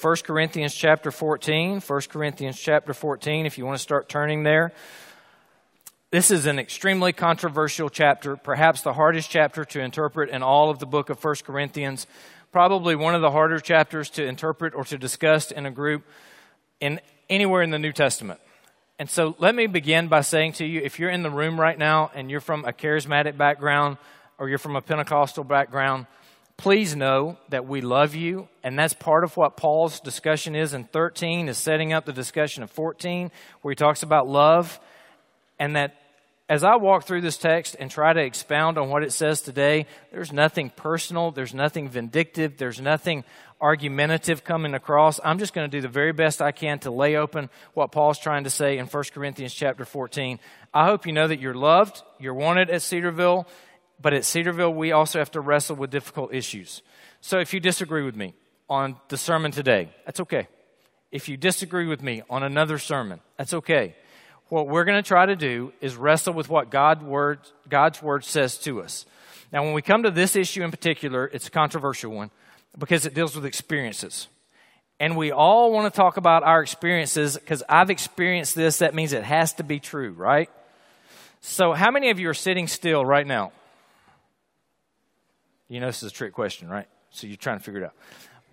1 Corinthians chapter 14. 1 Corinthians chapter 14, if you want to start turning there. This is an extremely controversial chapter, perhaps the hardest chapter to interpret in all of the book of 1 Corinthians. Probably one of the harder chapters to interpret or to discuss in a group in anywhere in the New Testament. And so let me begin by saying to you if you're in the room right now and you're from a charismatic background or you're from a Pentecostal background, please know that we love you. And that's part of what Paul's discussion is in 13, is setting up the discussion of 14, where he talks about love and that as I walk through this text and try to expound on what it says today, there's nothing personal, there's nothing vindictive, there's nothing argumentative coming across. I'm just going to do the very best I can to lay open what Paul's trying to say in 1 Corinthians chapter 14. I hope you know that you're loved, you're wanted at Cedarville, but at Cedarville we also have to wrestle with difficult issues. So if you disagree with me on the sermon today, that's okay. If you disagree with me on another sermon, that's okay what we're going to try to do is wrestle with what God word, God's word says to us. Now, when we come to this issue in particular, it's a controversial one because it deals with experiences. And we all want to talk about our experiences because I've experienced this. That means it has to be true, right? So, how many of you are sitting still right now? You know, this is a trick question, right? So, you're trying to figure it out.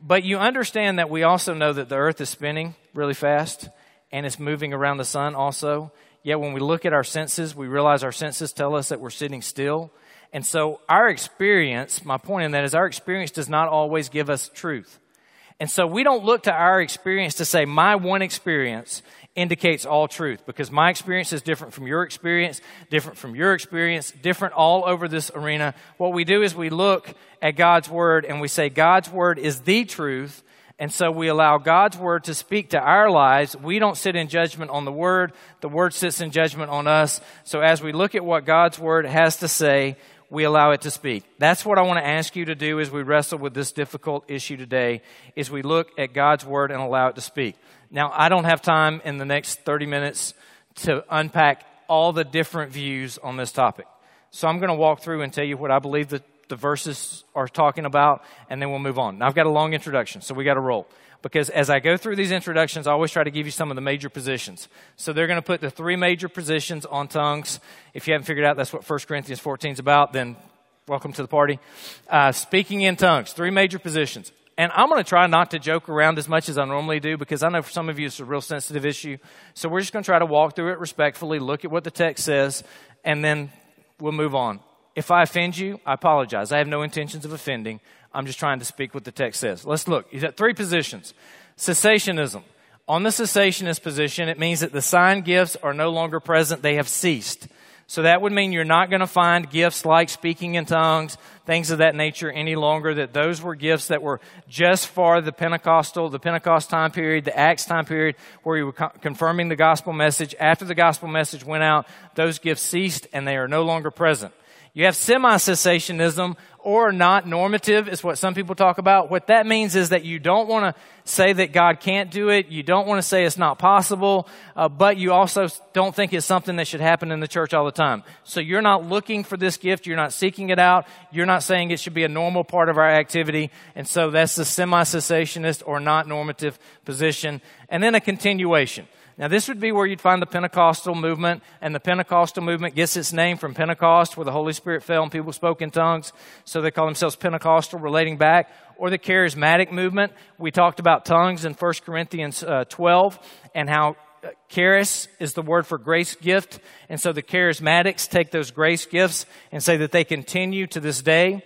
But you understand that we also know that the earth is spinning really fast and it's moving around the sun also. Yet when we look at our senses, we realize our senses tell us that we're sitting still. And so our experience, my point in that is our experience does not always give us truth. And so we don't look to our experience to say, my one experience indicates all truth because my experience is different from your experience, different from your experience, different all over this arena. What we do is we look at God's Word and we say, God's Word is the truth and so we allow God's word to speak to our lives. We don't sit in judgment on the word. The word sits in judgment on us. So as we look at what God's word has to say, we allow it to speak. That's what I want to ask you to do as we wrestle with this difficult issue today is we look at God's word and allow it to speak. Now, I don't have time in the next 30 minutes to unpack all the different views on this topic. So I'm going to walk through and tell you what I believe the the verses are talking about, and then we'll move on. Now, I've got a long introduction, so we got to roll. Because as I go through these introductions, I always try to give you some of the major positions. So they're going to put the three major positions on tongues. If you haven't figured out that's what 1 Corinthians 14 is about, then welcome to the party. Uh, speaking in tongues, three major positions. And I'm going to try not to joke around as much as I normally do because I know for some of you it's a real sensitive issue. So we're just going to try to walk through it respectfully, look at what the text says, and then we'll move on. If I offend you, I apologize. I have no intentions of offending. I'm just trying to speak what the text says. Let's look. He's at three positions. Cessationism. On the cessationist position, it means that the sign gifts are no longer present. They have ceased. So that would mean you're not going to find gifts like speaking in tongues, things of that nature any longer, that those were gifts that were just for the Pentecostal, the Pentecost time period, the Acts time period, where you were co- confirming the gospel message. After the gospel message went out, those gifts ceased and they are no longer present. You have semi-cessationism or not normative is what some people talk about. What that means is that you don't want to say that God can't do it. You don't want to say it's not possible, uh, but you also don't think it's something that should happen in the church all the time. So you're not looking for this gift. You're not seeking it out. You're not saying it should be a normal part of our activity. And so that's the semi-cessationist or not normative position. And then a continuation. Now, this would be where you'd find the Pentecostal movement, and the Pentecostal movement gets its name from Pentecost, where the Holy Spirit fell and people spoke in tongues, so they call themselves Pentecostal, relating back. Or the charismatic movement. We talked about tongues in 1 Corinthians uh, 12 and how uh, charis is the word for grace gift. And so the charismatics take those grace gifts and say that they continue to this day.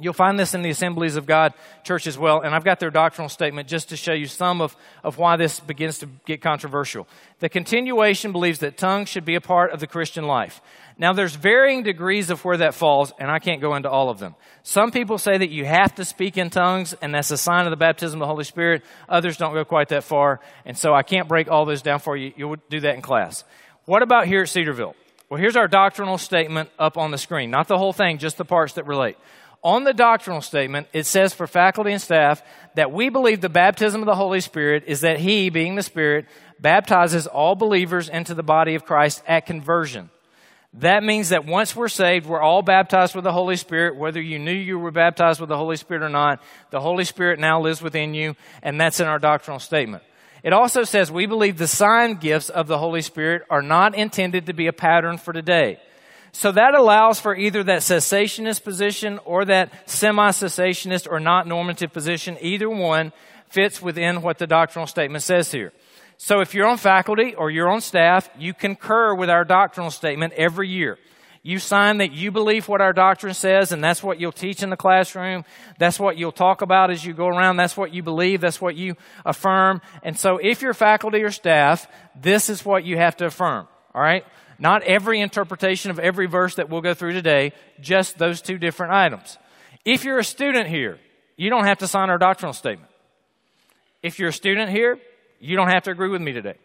You'll find this in the Assemblies of God church as well, and I've got their doctrinal statement just to show you some of, of why this begins to get controversial. The continuation believes that tongues should be a part of the Christian life. Now, there's varying degrees of where that falls, and I can't go into all of them. Some people say that you have to speak in tongues, and that's a sign of the baptism of the Holy Spirit. Others don't go quite that far, and so I can't break all those down for you. You'll do that in class. What about here at Cedarville? Well, here's our doctrinal statement up on the screen. Not the whole thing, just the parts that relate. On the doctrinal statement, it says for faculty and staff that we believe the baptism of the Holy Spirit is that He, being the Spirit, baptizes all believers into the body of Christ at conversion. That means that once we're saved, we're all baptized with the Holy Spirit, whether you knew you were baptized with the Holy Spirit or not. The Holy Spirit now lives within you, and that's in our doctrinal statement. It also says we believe the sign gifts of the Holy Spirit are not intended to be a pattern for today. So that allows for either that cessationist position or that semi-cessationist or not normative position. Either one fits within what the doctrinal statement says here. So if you're on faculty or you're on staff, you concur with our doctrinal statement every year. You sign that you believe what our doctrine says, and that's what you'll teach in the classroom. That's what you'll talk about as you go around. That's what you believe. That's what you affirm. And so if you're faculty or staff, this is what you have to affirm. All right? Not every interpretation of every verse that we'll go through today, just those two different items. If you're a student here, you don't have to sign our doctrinal statement. If you're a student here, you don't have to agree with me today.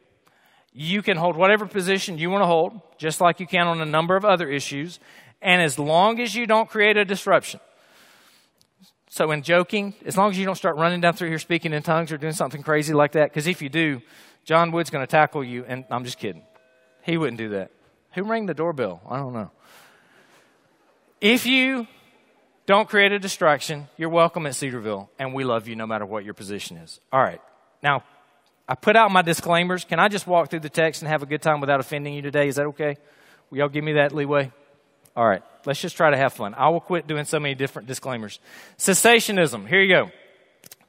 You can hold whatever position you want to hold, just like you can on a number of other issues, and as long as you don't create a disruption. So, in joking, as long as you don't start running down through here speaking in tongues or doing something crazy like that, because if you do, John Wood's going to tackle you, and I'm just kidding. He wouldn't do that. Who rang the doorbell? I don't know. If you don't create a distraction, you're welcome at Cedarville, and we love you no matter what your position is. All right. Now, I put out my disclaimers. Can I just walk through the text and have a good time without offending you today? Is that okay? Will y'all give me that leeway? All right. Let's just try to have fun. I will quit doing so many different disclaimers. Cessationism. Here you go.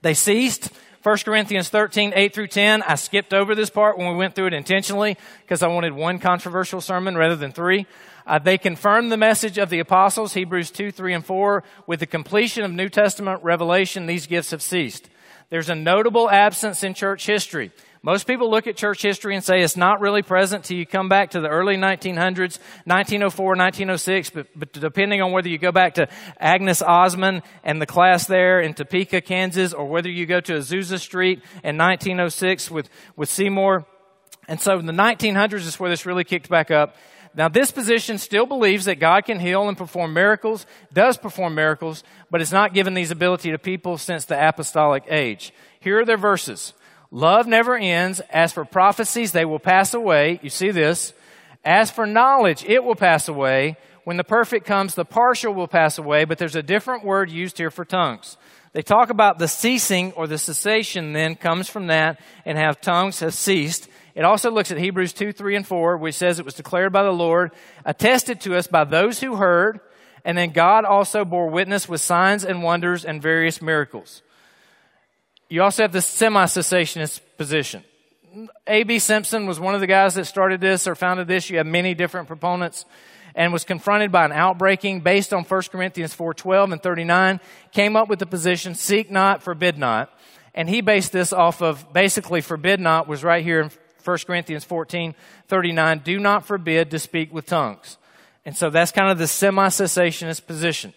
They ceased. 1 Corinthians 13, 8 through 10. I skipped over this part when we went through it intentionally because I wanted one controversial sermon rather than three. Uh, they confirmed the message of the apostles, Hebrews 2, 3, and 4. With the completion of New Testament revelation, these gifts have ceased. There's a notable absence in church history. Most people look at church history and say it's not really present till you come back to the early 1900s, 1904, 1906, but, but depending on whether you go back to Agnes Ozman and the class there in Topeka, Kansas, or whether you go to Azusa Street in 1906 with, with Seymour. And so in the 1900s is where this really kicked back up. Now, this position still believes that God can heal and perform miracles, does perform miracles, but it's not given these ability to people since the apostolic age. Here are their verses. Love never ends. As for prophecies, they will pass away. You see this. As for knowledge, it will pass away. When the perfect comes, the partial will pass away, but there's a different word used here for tongues. They talk about the ceasing or the cessation then comes from that and have tongues have ceased. It also looks at Hebrews 2, 3, and 4, which says it was declared by the Lord, attested to us by those who heard, and then God also bore witness with signs and wonders and various miracles. You also have the semi-cessationist position. A.B. Simpson was one of the guys that started this or founded this. You have many different proponents and was confronted by an outbreaking based on 1 Corinthians 4:12 and 39, came up with the position seek not, forbid not. And he based this off of basically forbid not was right here in 1 Corinthians 14, 39, do not forbid to speak with tongues. And so that's kind of the semi-cessationist position.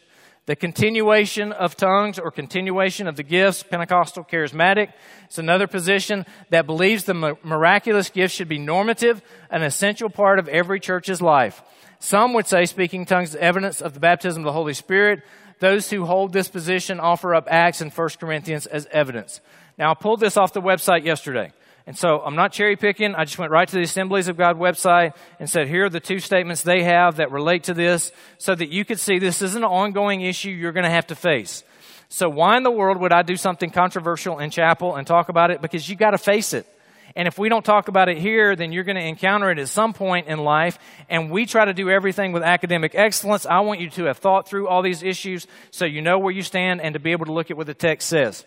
The continuation of tongues or continuation of the gifts, Pentecostal charismatic, it's another position that believes the miraculous gifts should be normative, an essential part of every church's life. Some would say speaking tongues is evidence of the baptism of the Holy Spirit. Those who hold this position offer up Acts and 1 Corinthians as evidence. Now, I pulled this off the website yesterday. And so I'm not cherry picking. I just went right to the Assemblies of God website and said, here are the two statements they have that relate to this so that you could see this is an ongoing issue you're going to have to face. So why in the world would I do something controversial in chapel and talk about it? Because you got to face it. And if we don't talk about it here, then you're going to encounter it at some point in life. And we try to do everything with academic excellence. I want you to have thought through all these issues so you know where you stand and to be able to look at what the text says.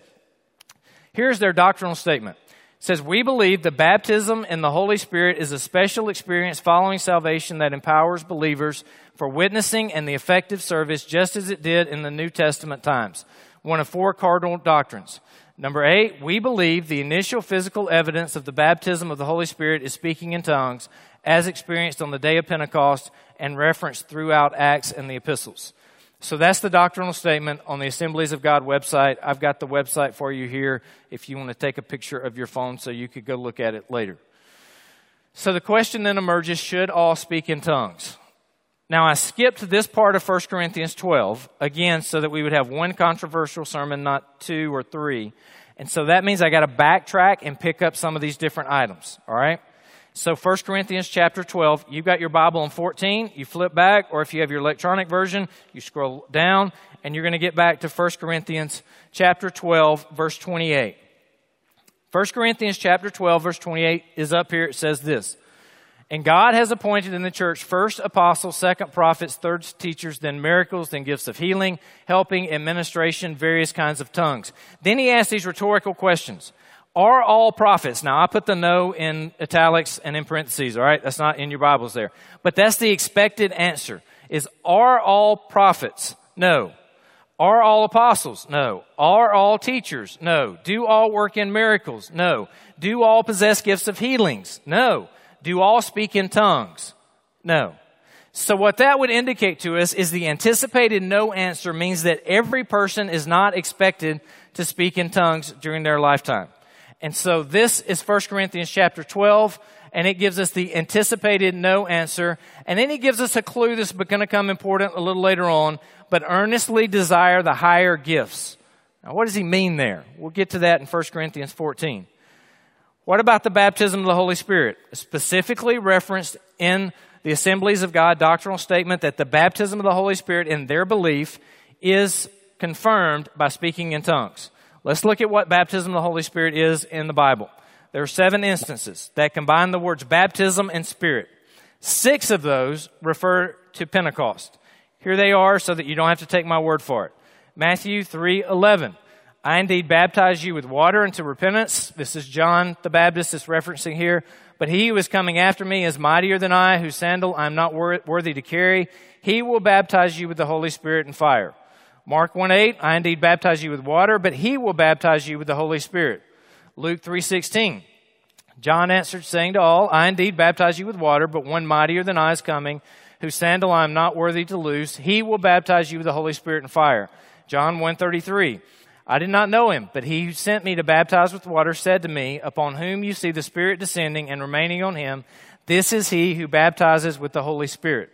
Here's their doctrinal statement says, We believe the baptism in the Holy Spirit is a special experience following salvation that empowers believers for witnessing and the effective service just as it did in the New Testament times. One of four cardinal doctrines. Number eight, we believe the initial physical evidence of the baptism of the Holy Spirit is speaking in tongues as experienced on the day of Pentecost and referenced throughout Acts and the epistles. So that's the doctrinal statement on the Assemblies of God website. I've got the website for you here if you want to take a picture of your phone so you could go look at it later. So the question then emerges should all speak in tongues? Now, I skipped this part of 1 Corinthians 12, again, so that we would have one controversial sermon, not two or three. And so that means I got to backtrack and pick up some of these different items, all right? So 1 Corinthians chapter 12, you've got your Bible in 14, you flip back, or if you have your electronic version, you scroll down, and you're going to get back to 1 Corinthians chapter 12, verse 28. 1 Corinthians chapter 12, verse 28 is up here. It says this. And God has appointed in the church first apostles, second prophets, third teachers, then miracles, then gifts of healing, helping, administration, various kinds of tongues. Then he asks these rhetorical questions. Are all prophets? Now I put the no in italics and in parentheses, all right? That's not in your Bibles there. But that's the expected answer. Is are all prophets? No. Are all apostles? No. Are all teachers? No. Do all work in miracles? No. Do all possess gifts of healings? No. Do all speak in tongues? No. So what that would indicate to us is the anticipated no answer means that every person is not expected to speak in tongues during their lifetime. And so this is 1 Corinthians chapter 12, and it gives us the anticipated no answer. And then he gives us a clue that's going to come important a little later on, but earnestly desire the higher gifts. Now, what does he mean there? We'll get to that in 1 Corinthians 14. What about the baptism of the Holy Spirit? Specifically referenced in the Assemblies of God doctrinal statement that the baptism of the Holy Spirit in their belief is confirmed by speaking in tongues. Let's look at what baptism of the Holy Spirit is in the Bible. There are seven instances that combine the words baptism and spirit. Six of those refer to Pentecost. Here they are so that you don't have to take my word for it. Matthew 3:11. I indeed baptize you with water unto repentance. This is John the Baptist is referencing here. But he who is coming after me is mightier than I, whose sandal I am not worthy to carry. He will baptize you with the Holy Spirit and fire. Mark 1 8, I indeed baptize you with water, but he will baptize you with the Holy Spirit. Luke three sixteen, John answered, saying to all, I indeed baptize you with water, but one mightier than I is coming, whose sandal I am not worthy to loose. He will baptize you with the Holy Spirit and fire. John 1 33, I did not know him, but he who sent me to baptize with water said to me, Upon whom you see the Spirit descending and remaining on him, this is he who baptizes with the Holy Spirit.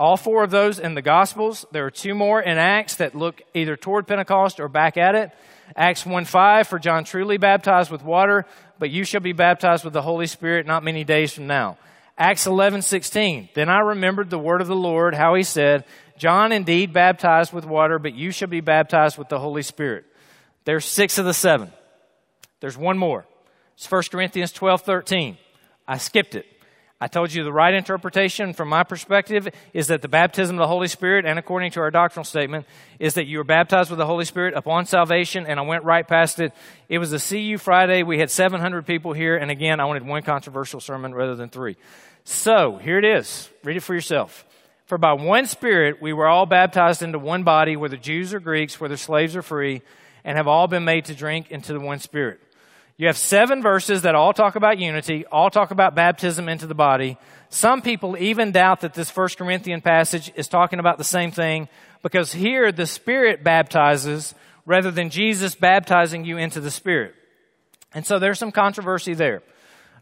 All four of those in the Gospels. There are two more in Acts that look either toward Pentecost or back at it. Acts 1 5, for John truly baptized with water, but you shall be baptized with the Holy Spirit not many days from now. Acts 11 16, then I remembered the word of the Lord, how he said, John indeed baptized with water, but you shall be baptized with the Holy Spirit. There's six of the seven. There's one more. It's 1 Corinthians 12 13. I skipped it. I told you the right interpretation from my perspective is that the baptism of the Holy Spirit, and according to our doctrinal statement, is that you were baptized with the Holy Spirit upon salvation, and I went right past it. It was a CU Friday. We had 700 people here, and again, I wanted one controversial sermon rather than three. So, here it is. Read it for yourself. For by one Spirit we were all baptized into one body, whether Jews or Greeks, whether slaves or free, and have all been made to drink into the one Spirit. You have seven verses that all talk about unity, all talk about baptism into the body. Some people even doubt that this First Corinthian passage is talking about the same thing because here the Spirit baptizes rather than Jesus baptizing you into the Spirit. And so there's some controversy there.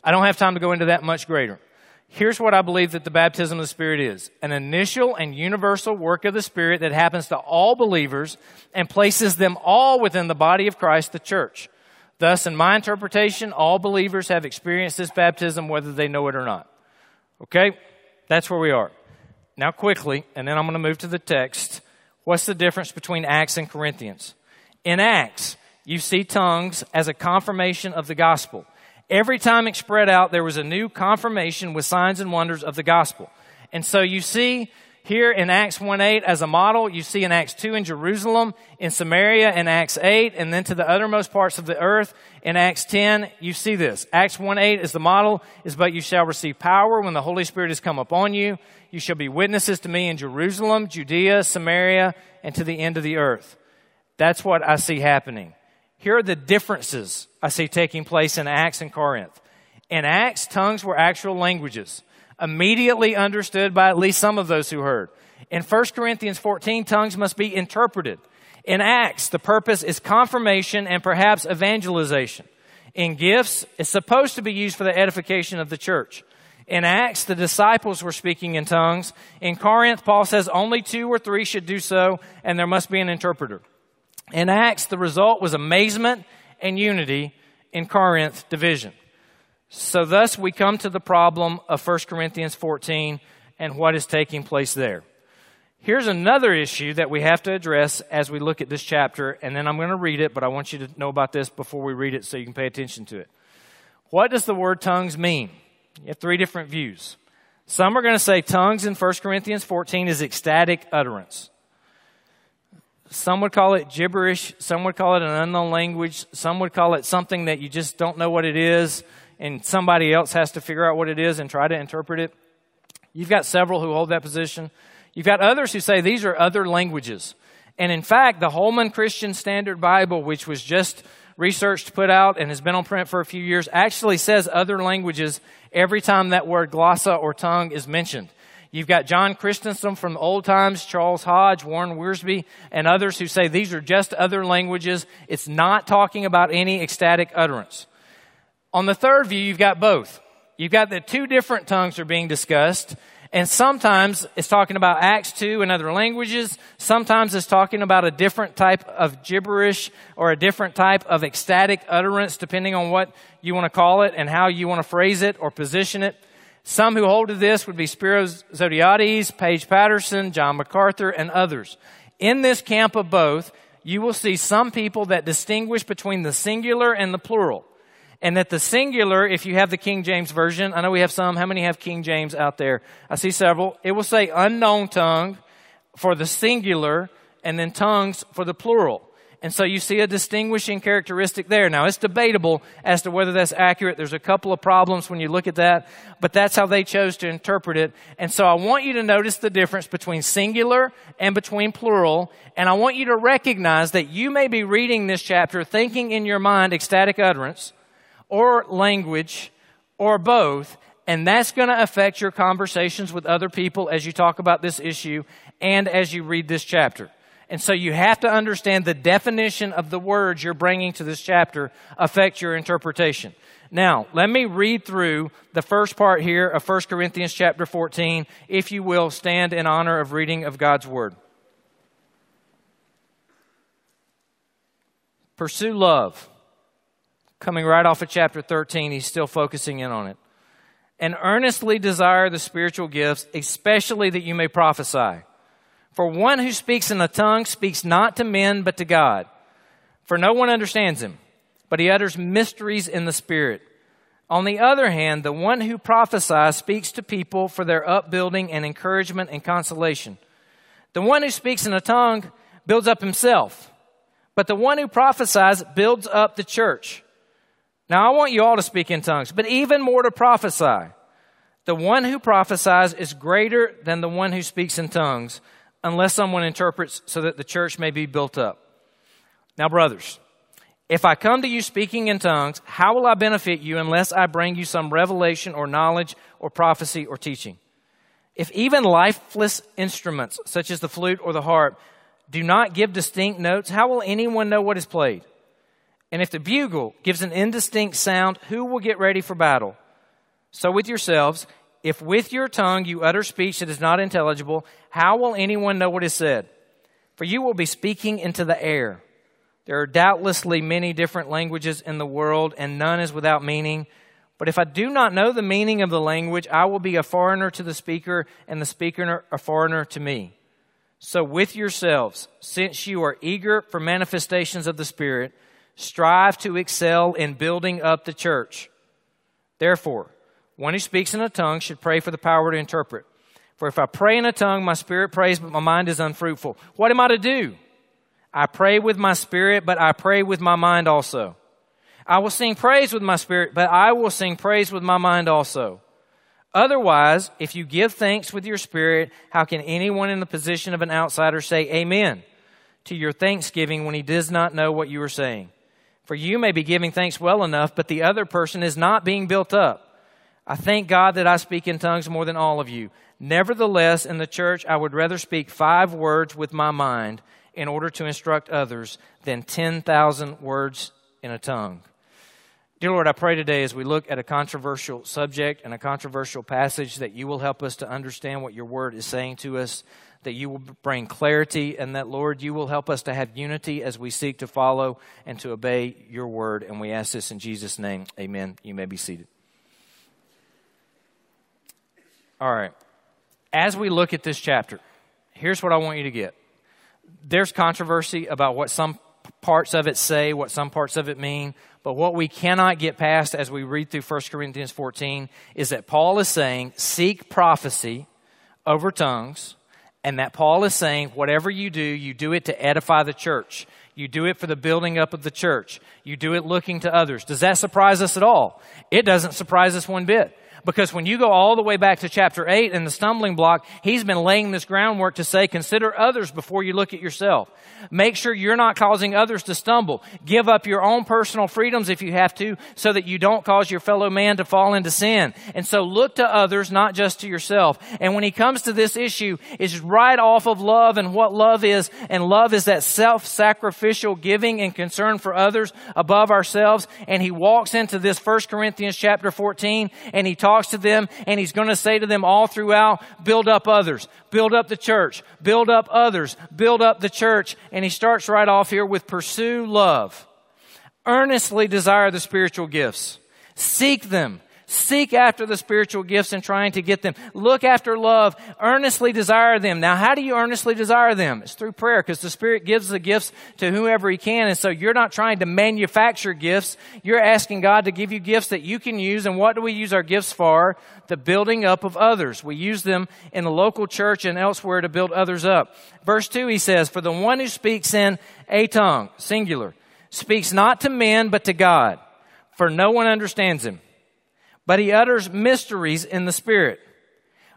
I don't have time to go into that much greater. Here's what I believe that the baptism of the Spirit is an initial and universal work of the Spirit that happens to all believers and places them all within the body of Christ, the church. Thus, in my interpretation, all believers have experienced this baptism whether they know it or not. Okay? That's where we are. Now, quickly, and then I'm going to move to the text. What's the difference between Acts and Corinthians? In Acts, you see tongues as a confirmation of the gospel. Every time it spread out, there was a new confirmation with signs and wonders of the gospel. And so you see here in Acts 1 8 as a model. You see in Acts 2 in Jerusalem, in Samaria in Acts 8, and then to the uttermost parts of the earth in Acts 10. You see this. Acts 1 8 is the model, is but you shall receive power when the Holy Spirit has come upon you. You shall be witnesses to me in Jerusalem, Judea, Samaria, and to the end of the earth. That's what I see happening. Here are the differences I see taking place in Acts and Corinth. In Acts, tongues were actual languages immediately understood by at least some of those who heard. In 1 Corinthians 14, tongues must be interpreted. In Acts, the purpose is confirmation and perhaps evangelization. In gifts, it's supposed to be used for the edification of the church. In Acts, the disciples were speaking in tongues. In Corinth, Paul says only two or three should do so, and there must be an interpreter. In Acts, the result was amazement and unity. In Corinth, division. So, thus, we come to the problem of 1 Corinthians 14 and what is taking place there. Here's another issue that we have to address as we look at this chapter, and then I'm going to read it, but I want you to know about this before we read it so you can pay attention to it. What does the word tongues mean? You have three different views. Some are going to say tongues in 1 Corinthians 14 is ecstatic utterance. Some would call it gibberish. Some would call it an unknown language. Some would call it something that you just don't know what it is, and somebody else has to figure out what it is and try to interpret it. You've got several who hold that position. You've got others who say these are other languages. And in fact, the Holman Christian Standard Bible, which was just researched, put out, and has been on print for a few years, actually says other languages every time that word glossa or tongue is mentioned. You've got John Chrysostom from the old times, Charles Hodge, Warren Wiersbe, and others who say these are just other languages. It's not talking about any ecstatic utterance. On the third view, you've got both. You've got the two different tongues are being discussed, and sometimes it's talking about Acts 2 in other languages. Sometimes it's talking about a different type of gibberish or a different type of ecstatic utterance, depending on what you want to call it and how you want to phrase it or position it. Some who hold to this would be Spiros Zodhiates, Paige Patterson, John MacArthur, and others. In this camp of both, you will see some people that distinguish between the singular and the plural. And that the singular, if you have the King James Version, I know we have some. How many have King James out there? I see several. It will say unknown tongue for the singular and then tongues for the plural. And so you see a distinguishing characteristic there. Now, it's debatable as to whether that's accurate. There's a couple of problems when you look at that, but that's how they chose to interpret it. And so I want you to notice the difference between singular and between plural. And I want you to recognize that you may be reading this chapter thinking in your mind ecstatic utterance, or language or both, and that's going to affect your conversations with other people as you talk about this issue and as you read this chapter. And so you have to understand the definition of the words you're bringing to this chapter affect your interpretation. Now, let me read through the first part here of 1 Corinthians chapter 14. If you will, stand in honor of reading of God's word. Pursue love coming right off of chapter 13, he's still focusing in on it. And earnestly desire the spiritual gifts, especially that you may prophesy. For one who speaks in a tongue speaks not to men, but to God. For no one understands him, but he utters mysteries in the Spirit. On the other hand, the one who prophesies speaks to people for their upbuilding and encouragement and consolation. The one who speaks in a tongue builds up himself, but the one who prophesies builds up the church. Now, I want you all to speak in tongues, but even more to prophesy. The one who prophesies is greater than the one who speaks in tongues, unless someone interprets so that the church may be built up. Now, brothers, if I come to you speaking in tongues, how will I benefit you unless I bring you some revelation or knowledge or prophecy or teaching? If even lifeless instruments, such as the flute or the harp, do not give distinct notes, how will anyone know what is played? And if the bugle gives an indistinct sound, who will get ready for battle? So with yourselves, if with your tongue you utter speech that is not intelligible, how will anyone know what is said? For you will be speaking into the air. There are doubtlessly many different languages in the world, and none is without meaning. But if I do not know the meaning of the language, I will be a foreigner to the speaker, and the speaker a foreigner to me. So with yourselves, since you are eager for manifestations of the Spirit, strive to excel in building up the church. Therefore, one who speaks in a tongue should pray for the power to interpret. For if I pray in a tongue, my spirit prays, but my mind is unfruitful. What am I to do? I pray with my spirit, but I pray with my mind also. I will sing praise with my spirit, but I will sing praise with my mind also. Otherwise, if you give thanks with your spirit, how can anyone in the position of an outsider say amen to your thanksgiving when he does not know what you are saying? For you may be giving thanks well enough, but the other person is not being built up. I thank God that I speak in tongues more than all of you. Nevertheless, in the church, I would rather speak five words with my mind in order to instruct others than 10,000 words in a tongue. Dear Lord, I pray today as we look at a controversial subject and a controversial passage that you will help us to understand what your word is saying to us that you will bring clarity, and that, Lord, you will help us to have unity as we seek to follow and to obey your word. And we ask this in Jesus' name. Amen. You may be seated. All right. As we look at this chapter, here's what I want you to get. There's controversy about what some parts of it say, what some parts of it mean, but what we cannot get past as we read through 1 Corinthians 14 is that Paul is saying, seek prophecy over tongues, and that Paul is saying, whatever you do, you do it to edify the church. You do it for the building up of the church. You do it looking to others. Does that surprise us at all? It doesn't surprise us one bit. Because when you go all the way back to chapter 8 and the stumbling block, he's been laying this groundwork to say, consider others before you look at yourself. Make sure you're not causing others to stumble. Give up your own personal freedoms if you have to, so that you don't cause your fellow man to fall into sin. And so look to others, not just to yourself. And when he comes to this issue, it's right off of love and what love is. And love is that self-sacrificial giving and concern for others above ourselves. And he walks into this First Corinthians chapter 14 and he talks talks to them and he's going to say to them all throughout, build up others, build up the church, build up others, build up the church. And he starts right off here with pursue love. Earnestly desire the spiritual gifts. Seek them. Seek after the spiritual gifts and trying to get them. Look after love. Earnestly desire them. Now, how do you earnestly desire them? It's through prayer because the Spirit gives the gifts to whoever He can. And so you're not trying to manufacture gifts. You're asking God to give you gifts that you can use. And what do we use our gifts for? The building up of others. We use them in the local church and elsewhere to build others up. Verse 2, he says, For the one who speaks in a tongue, singular, speaks not to men but to God, for no one understands him but he utters mysteries in the Spirit.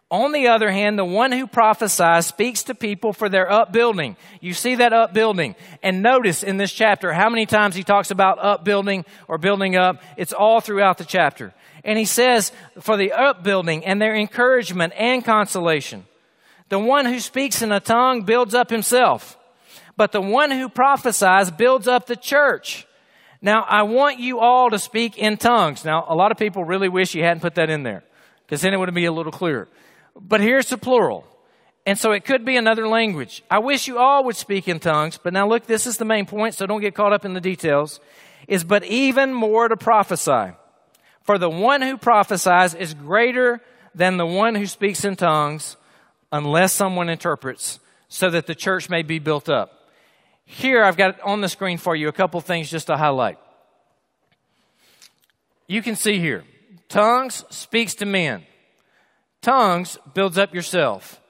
On the other hand, the one who prophesies speaks to people for their upbuilding. You see that upbuilding. And notice in this chapter how many times he talks about upbuilding or building up. It's all throughout the chapter. And he says for the upbuilding and their encouragement and consolation. The one who speaks in a tongue builds up himself, but the one who prophesies builds up the church. Now, I want you all to speak in tongues. Now, a lot of people really wish you hadn't put that in there because then it would be a little clearer. But here's the plural. And so it could be another language. I wish you all would speak in tongues, but now look, this is the main point, so don't get caught up in the details. Is but even more to prophesy. For the one who prophesies is greater than the one who speaks in tongues unless someone interprets so that the church may be built up. Here, I've got on the screen for you a couple things just to highlight. You can see here, tongues speaks to men. Tongues builds up yourself.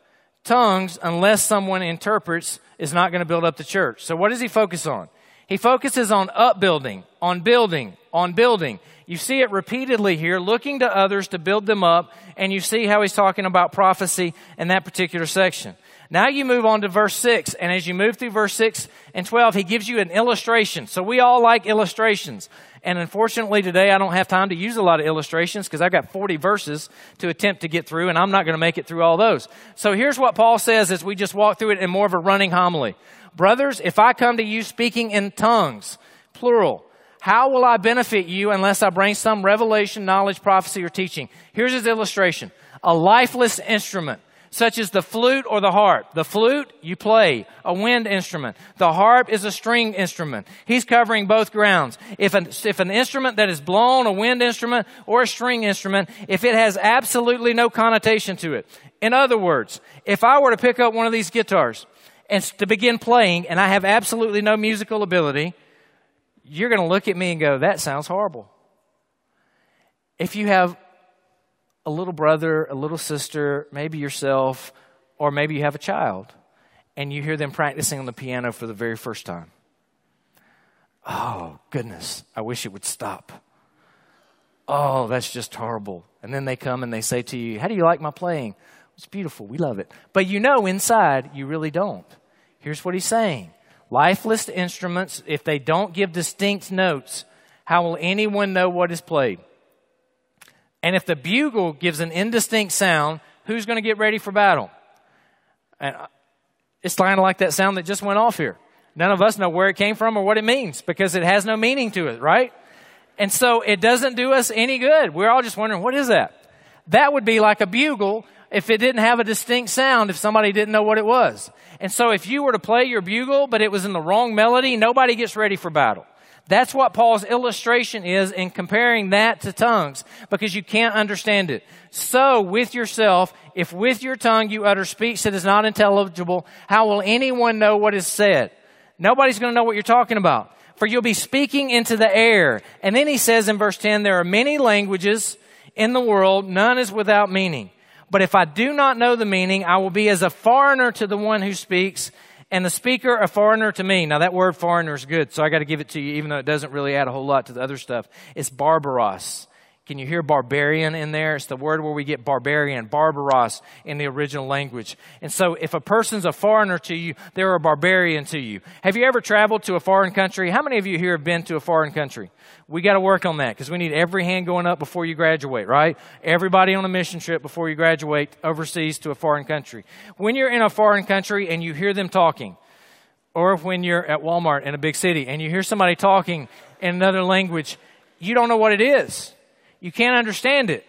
Tongues, unless someone interprets, is not going to build up the church. So what does he focus on? He focuses on upbuilding, on building, on building. You see it repeatedly here, looking to others to build them up, and you see how he's talking about prophecy in that particular section. Now you move on to verse 6, and as you move through verse 6 and 12, he gives you an illustration. So we all like illustrations. And unfortunately today I don't have time to use a lot of illustrations because I've got 40 verses to attempt to get through and I'm not going to make it through all those. So here's what Paul says as we just walk through it in more of a running homily. Brothers, if I come to you speaking in tongues, plural, how will I benefit you unless I bring some revelation, knowledge, prophecy, or teaching? Here's his illustration. A lifeless instrument such as the flute or the harp. The flute, you play, a wind instrument. The harp is a string instrument. He's covering both grounds. If an, if an instrument that is blown, a wind instrument or a string instrument, if it has absolutely no connotation to it. In other words, if I were to pick up one of these guitars and to begin playing and I have absolutely no musical ability, you're going to look at me and go, that sounds horrible. If you have a little brother, a little sister, maybe yourself, or maybe you have a child, and you hear them practicing on the piano for the very first time. Oh, goodness, I wish it would stop. Oh, that's just horrible. And then they come and they say to you, How do you like my playing? It's beautiful. We love it. But you know inside you really don't. Here's what he's saying lifeless instruments, if they don't give distinct notes, how will anyone know what is played? And if the bugle gives an indistinct sound, who's going to get ready for battle? And uh, it's kind of like that sound that just went off here. None of us know where it came from or what it means because it has no meaning to it, right? And so it doesn't do us any good. We're all just wondering, what is that? That would be like a bugle if it didn't have a distinct sound, if somebody didn't know what it was. And so if you were to play your bugle, but it was in the wrong melody, nobody gets ready for battle. That's what Paul's illustration is in comparing that to tongues because you can't understand it. So with yourself, if with your tongue you utter speech that is not intelligible, how will anyone know what is said? Nobody's going to know what you're talking about. For you'll be speaking into the air. And then he says in verse 10, there are many languages in the world, none is without meaning. But if I do not know the meaning, I will be as a foreigner to the one who speaks and the speaker a foreigner to me. Now that word foreigner is good, so I got to give it to you, even though it doesn't really add a whole lot to the other stuff. It's barbaros. Can you hear barbarian in there? It's the word where we get barbarian, barbaros in the original language. And so if a person's a foreigner to you, they're a barbarian to you. Have you ever traveled to a foreign country? How many of you here have been to a foreign country? We got to work on that because we need every hand going up before you graduate, right? Everybody on a mission trip before you graduate overseas to a foreign country. When you're in a foreign country and you hear them talking, or when you're at Walmart in a big city and you hear somebody talking in another language, you don't know what it is you can't understand it.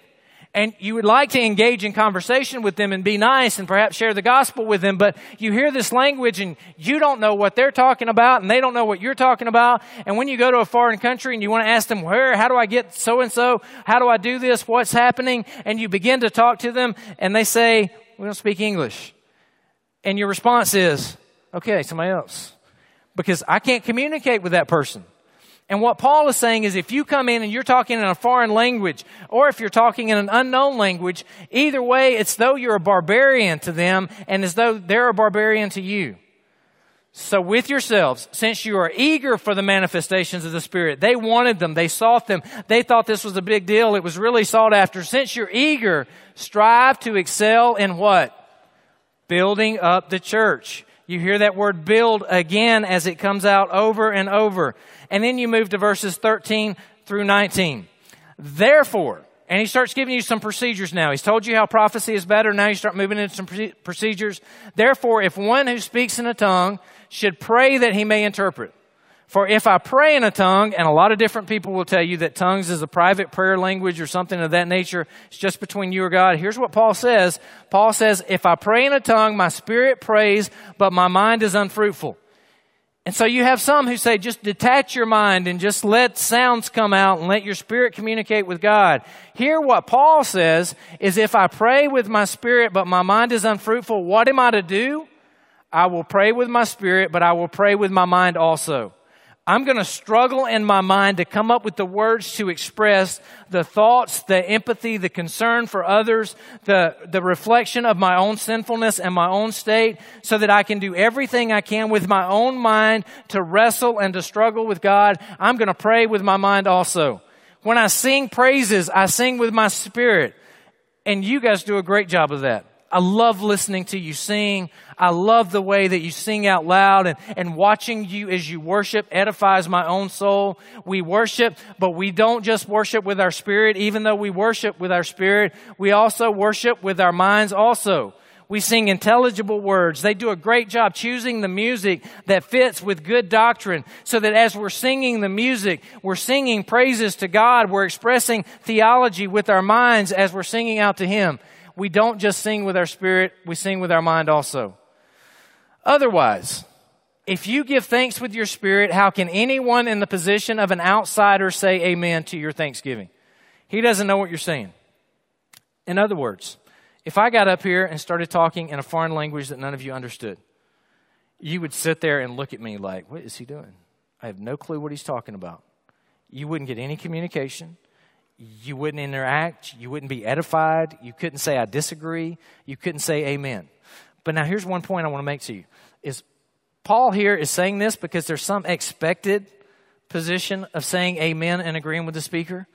And you would like to engage in conversation with them and be nice and perhaps share the gospel with them, but you hear this language and you don't know what they're talking about and they don't know what you're talking about. And when you go to a foreign country and you want to ask them, where, how do I get so and so? How do I do this? What's happening? And you begin to talk to them and they say, we don't speak English. And your response is, okay, somebody else. Because I can't communicate with that person. And what Paul is saying is if you come in and you're talking in a foreign language, or if you're talking in an unknown language, either way, it's though you're a barbarian to them and as though they're a barbarian to you. So with yourselves, since you are eager for the manifestations of the Spirit, they wanted them, they sought them, they thought this was a big deal, it was really sought after. Since you're eager, strive to excel in what? Building up the church. You hear that word build again as it comes out over and over. And then you move to verses 13 through 19. Therefore, and he starts giving you some procedures now. He's told you how prophecy is better. Now you start moving into some procedures. Therefore, if one who speaks in a tongue should pray that he may interpret. For if I pray in a tongue, and a lot of different people will tell you that tongues is a private prayer language or something of that nature, it's just between you or God. Here's what Paul says. Paul says, if I pray in a tongue, my spirit prays, but my mind is unfruitful. And so you have some who say just detach your mind and just let sounds come out and let your spirit communicate with God. Here what Paul says is if I pray with my spirit but my mind is unfruitful, what am I to do? I will pray with my spirit, but I will pray with my mind also. I'm going to struggle in my mind to come up with the words to express the thoughts, the empathy, the concern for others, the, the reflection of my own sinfulness and my own state so that I can do everything I can with my own mind to wrestle and to struggle with God. I'm going to pray with my mind also. When I sing praises, I sing with my spirit. And you guys do a great job of that. I love listening to you sing. I love the way that you sing out loud and, and watching you as you worship edifies my own soul. We worship, but we don't just worship with our spirit. Even though we worship with our spirit, we also worship with our minds also. We sing intelligible words. They do a great job choosing the music that fits with good doctrine so that as we're singing the music, we're singing praises to God. We're expressing theology with our minds as we're singing out to Him we don't just sing with our spirit, we sing with our mind also. Otherwise, if you give thanks with your spirit, how can anyone in the position of an outsider say amen to your thanksgiving? He doesn't know what you're saying. In other words, if I got up here and started talking in a foreign language that none of you understood, you would sit there and look at me like, what is he doing? I have no clue what he's talking about. You wouldn't get any communication you wouldn't interact, you wouldn't be edified, you couldn't say I disagree, you couldn't say amen. But now here's one point I want to make to you is Paul here is saying this because there's some expected position of saying amen and agreeing with the speaker.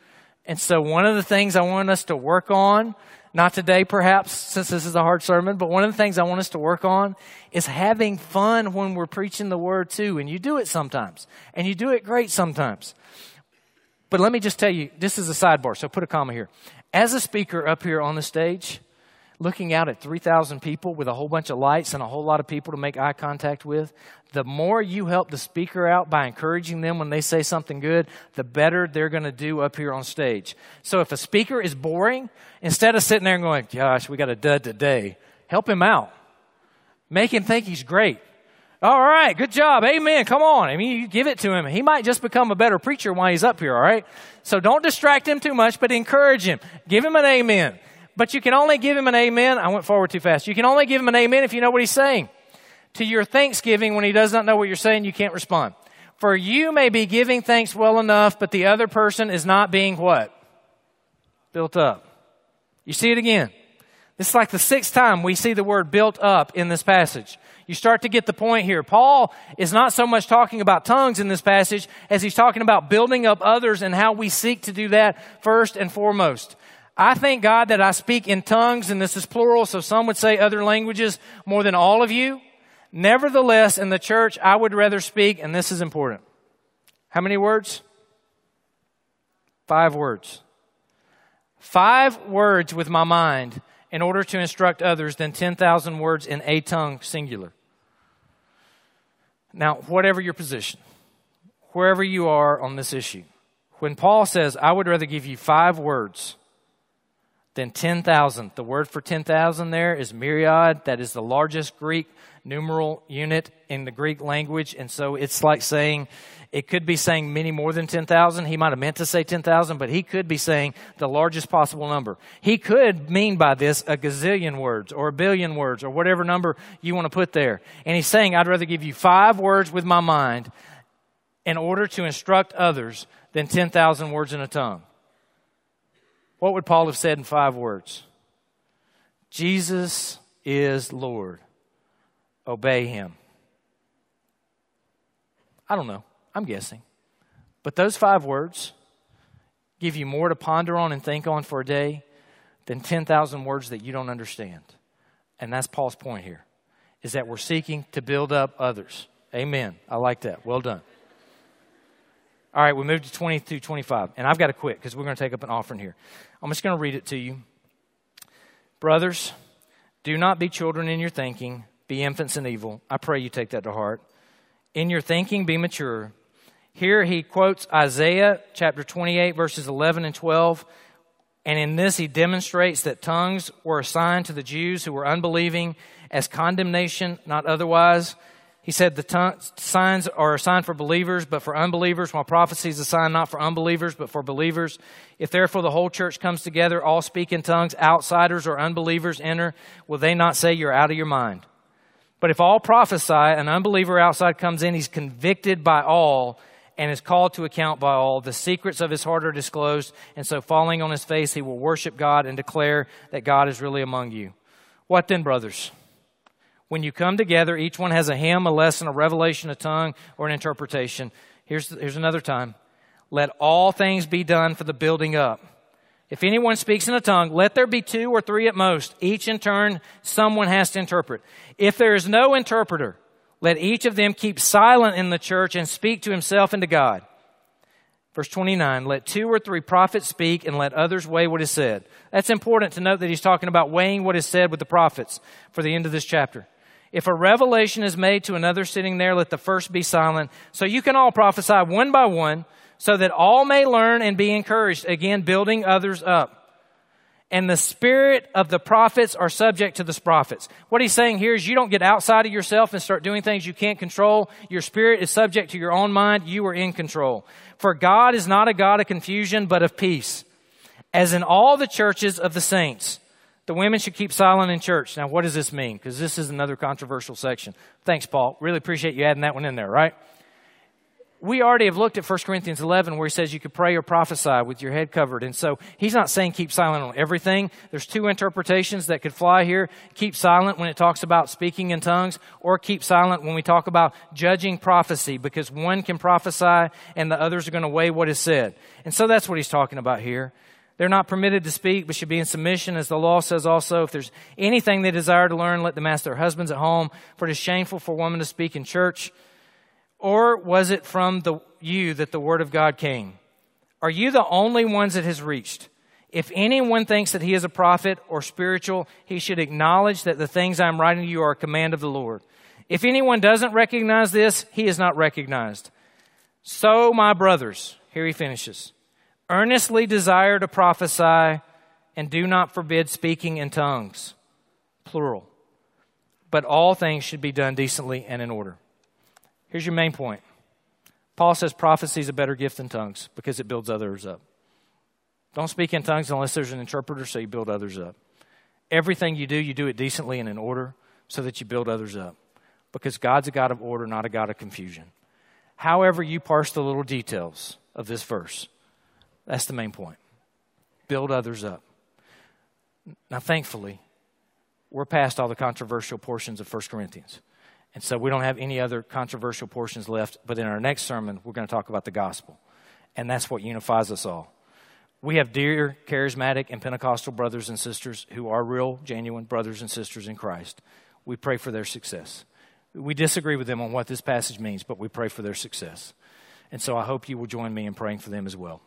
And so one of the things I want us to work on, not today perhaps since this is a hard sermon, but one of the things I want us to work on is having fun when we're preaching the word too. And you do it sometimes. And you do it great sometimes. But let me just tell you, this is a sidebar, so put a comma here. As a speaker up here on the stage, looking out at 3,000 people with a whole bunch of lights and a whole lot of people to make eye contact with, the more you help the speaker out by encouraging them when they say something good, the better they're going to do up here on stage. So if a speaker is boring, instead of sitting there and going, gosh, we got a dud today, help him out. Make him think he's great. All right, good job. Amen. Come on. I mean, you give it to him. He might just become a better preacher while he's up here, all right? So don't distract him too much, but encourage him. Give him an amen. But you can only give him an amen. I went forward too fast. You can only give him an amen if you know what he's saying. To your thanksgiving, when he does not know what you're saying, you can't respond. For you may be giving thanks well enough, but the other person is not being what? Built up. You see it again. Is like the sixth time we see the word built up in this passage. You start to get the point here. Paul is not so much talking about tongues in this passage as he's talking about building up others and how we seek to do that first and foremost. I thank God that I speak in tongues, and this is plural, so some would say other languages more than all of you. Nevertheless, in the church, I would rather speak, and this is important. How many words? Five words. Five words with my mind in order to instruct others than 10,000 words in a tongue singular. Now, whatever your position, wherever you are on this issue, when Paul says, I would rather give you five words than 10,000, the word for 10,000 there is myriad. That is the largest Greek numeral unit in the Greek language. And so it's like saying, it could be saying many more than 10,000. He might have meant to say 10,000, but he could be saying the largest possible number. He could mean by this a gazillion words or a billion words or whatever number you want to put there. And he's saying, I'd rather give you five words with my mind in order to instruct others than 10,000 words in a tongue. What would Paul have said in five words? Jesus is Lord obey him? I don't know. I'm guessing. But those five words give you more to ponder on and think on for a day than 10,000 words that you don't understand. And that's Paul's point here, is that we're seeking to build up others. Amen. I like that. Well done. All right, we move to 20 through 25. And I've got to quit because we're going to take up an offering here. I'm just going to read it to you. Brothers, do not be children in your thinking be infants in evil. I pray you take that to heart. In your thinking, be mature. Here he quotes Isaiah chapter 28, verses 11 and 12. And in this, he demonstrates that tongues were assigned to the Jews who were unbelieving as condemnation, not otherwise. He said the tongue, signs are a sign for believers, but for unbelievers, while prophecy is a sign not for unbelievers, but for believers. If therefore the whole church comes together, all speak in tongues, outsiders or unbelievers enter, will they not say you're out of your mind? But if all prophesy, an unbeliever outside comes in, he's convicted by all and is called to account by all. The secrets of his heart are disclosed, and so falling on his face, he will worship God and declare that God is really among you. What then, brothers? When you come together, each one has a hymn, a lesson, a revelation, a tongue, or an interpretation. Here's, here's another time. Let all things be done for the building up if anyone speaks in a tongue, let there be two or three at most. Each in turn, someone has to interpret. If there is no interpreter, let each of them keep silent in the church and speak to himself and to God. Verse 29, let two or three prophets speak and let others weigh what is said. That's important to note that he's talking about weighing what is said with the prophets for the end of this chapter. If a revelation is made to another sitting there, let the first be silent. So you can all prophesy one by one so that all may learn and be encouraged. Again, building others up. And the spirit of the prophets are subject to the prophets. What he's saying here is you don't get outside of yourself and start doing things you can't control. Your spirit is subject to your own mind. You are in control. For God is not a God of confusion, but of peace. As in all the churches of the saints, the women should keep silent in church. Now, what does this mean? Because this is another controversial section. Thanks, Paul. Really appreciate you adding that one in there, right? we already have looked at 1 Corinthians 11 where he says you could pray or prophesy with your head covered. And so he's not saying keep silent on everything. There's two interpretations that could fly here. Keep silent when it talks about speaking in tongues or keep silent when we talk about judging prophecy because one can prophesy and the others are going to weigh what is said. And so that's what he's talking about here. They're not permitted to speak, but should be in submission, as the law says also. If there's anything they desire to learn, let them ask their husbands at home, for it is shameful for a woman to speak in church. Or was it from the, you that the word of God came? Are you the only ones it has reached? If anyone thinks that he is a prophet or spiritual, he should acknowledge that the things I'm writing to you are a command of the Lord. If anyone doesn't recognize this, he is not recognized. So, my brothers, here he finishes, earnestly desire to prophesy and do not forbid speaking in tongues, plural. But all things should be done decently and in order. Here's your main point Paul says prophecy is a better gift than tongues because it builds others up. Don't speak in tongues unless there's an interpreter, so you build others up. Everything you do, you do it decently and in order so that you build others up. Because God's a God of order, not a God of confusion. However, you parse the little details of this verse, that's the main point. Build others up. Now, thankfully, we're past all the controversial portions of 1 Corinthians. And so we don't have any other controversial portions left. But in our next sermon, we're going to talk about the gospel. And that's what unifies us all. We have dear, charismatic, and Pentecostal brothers and sisters who are real, genuine brothers and sisters in Christ. We pray for their success. We disagree with them on what this passage means, but we pray for their success. And so I hope you will join me in praying for them as well.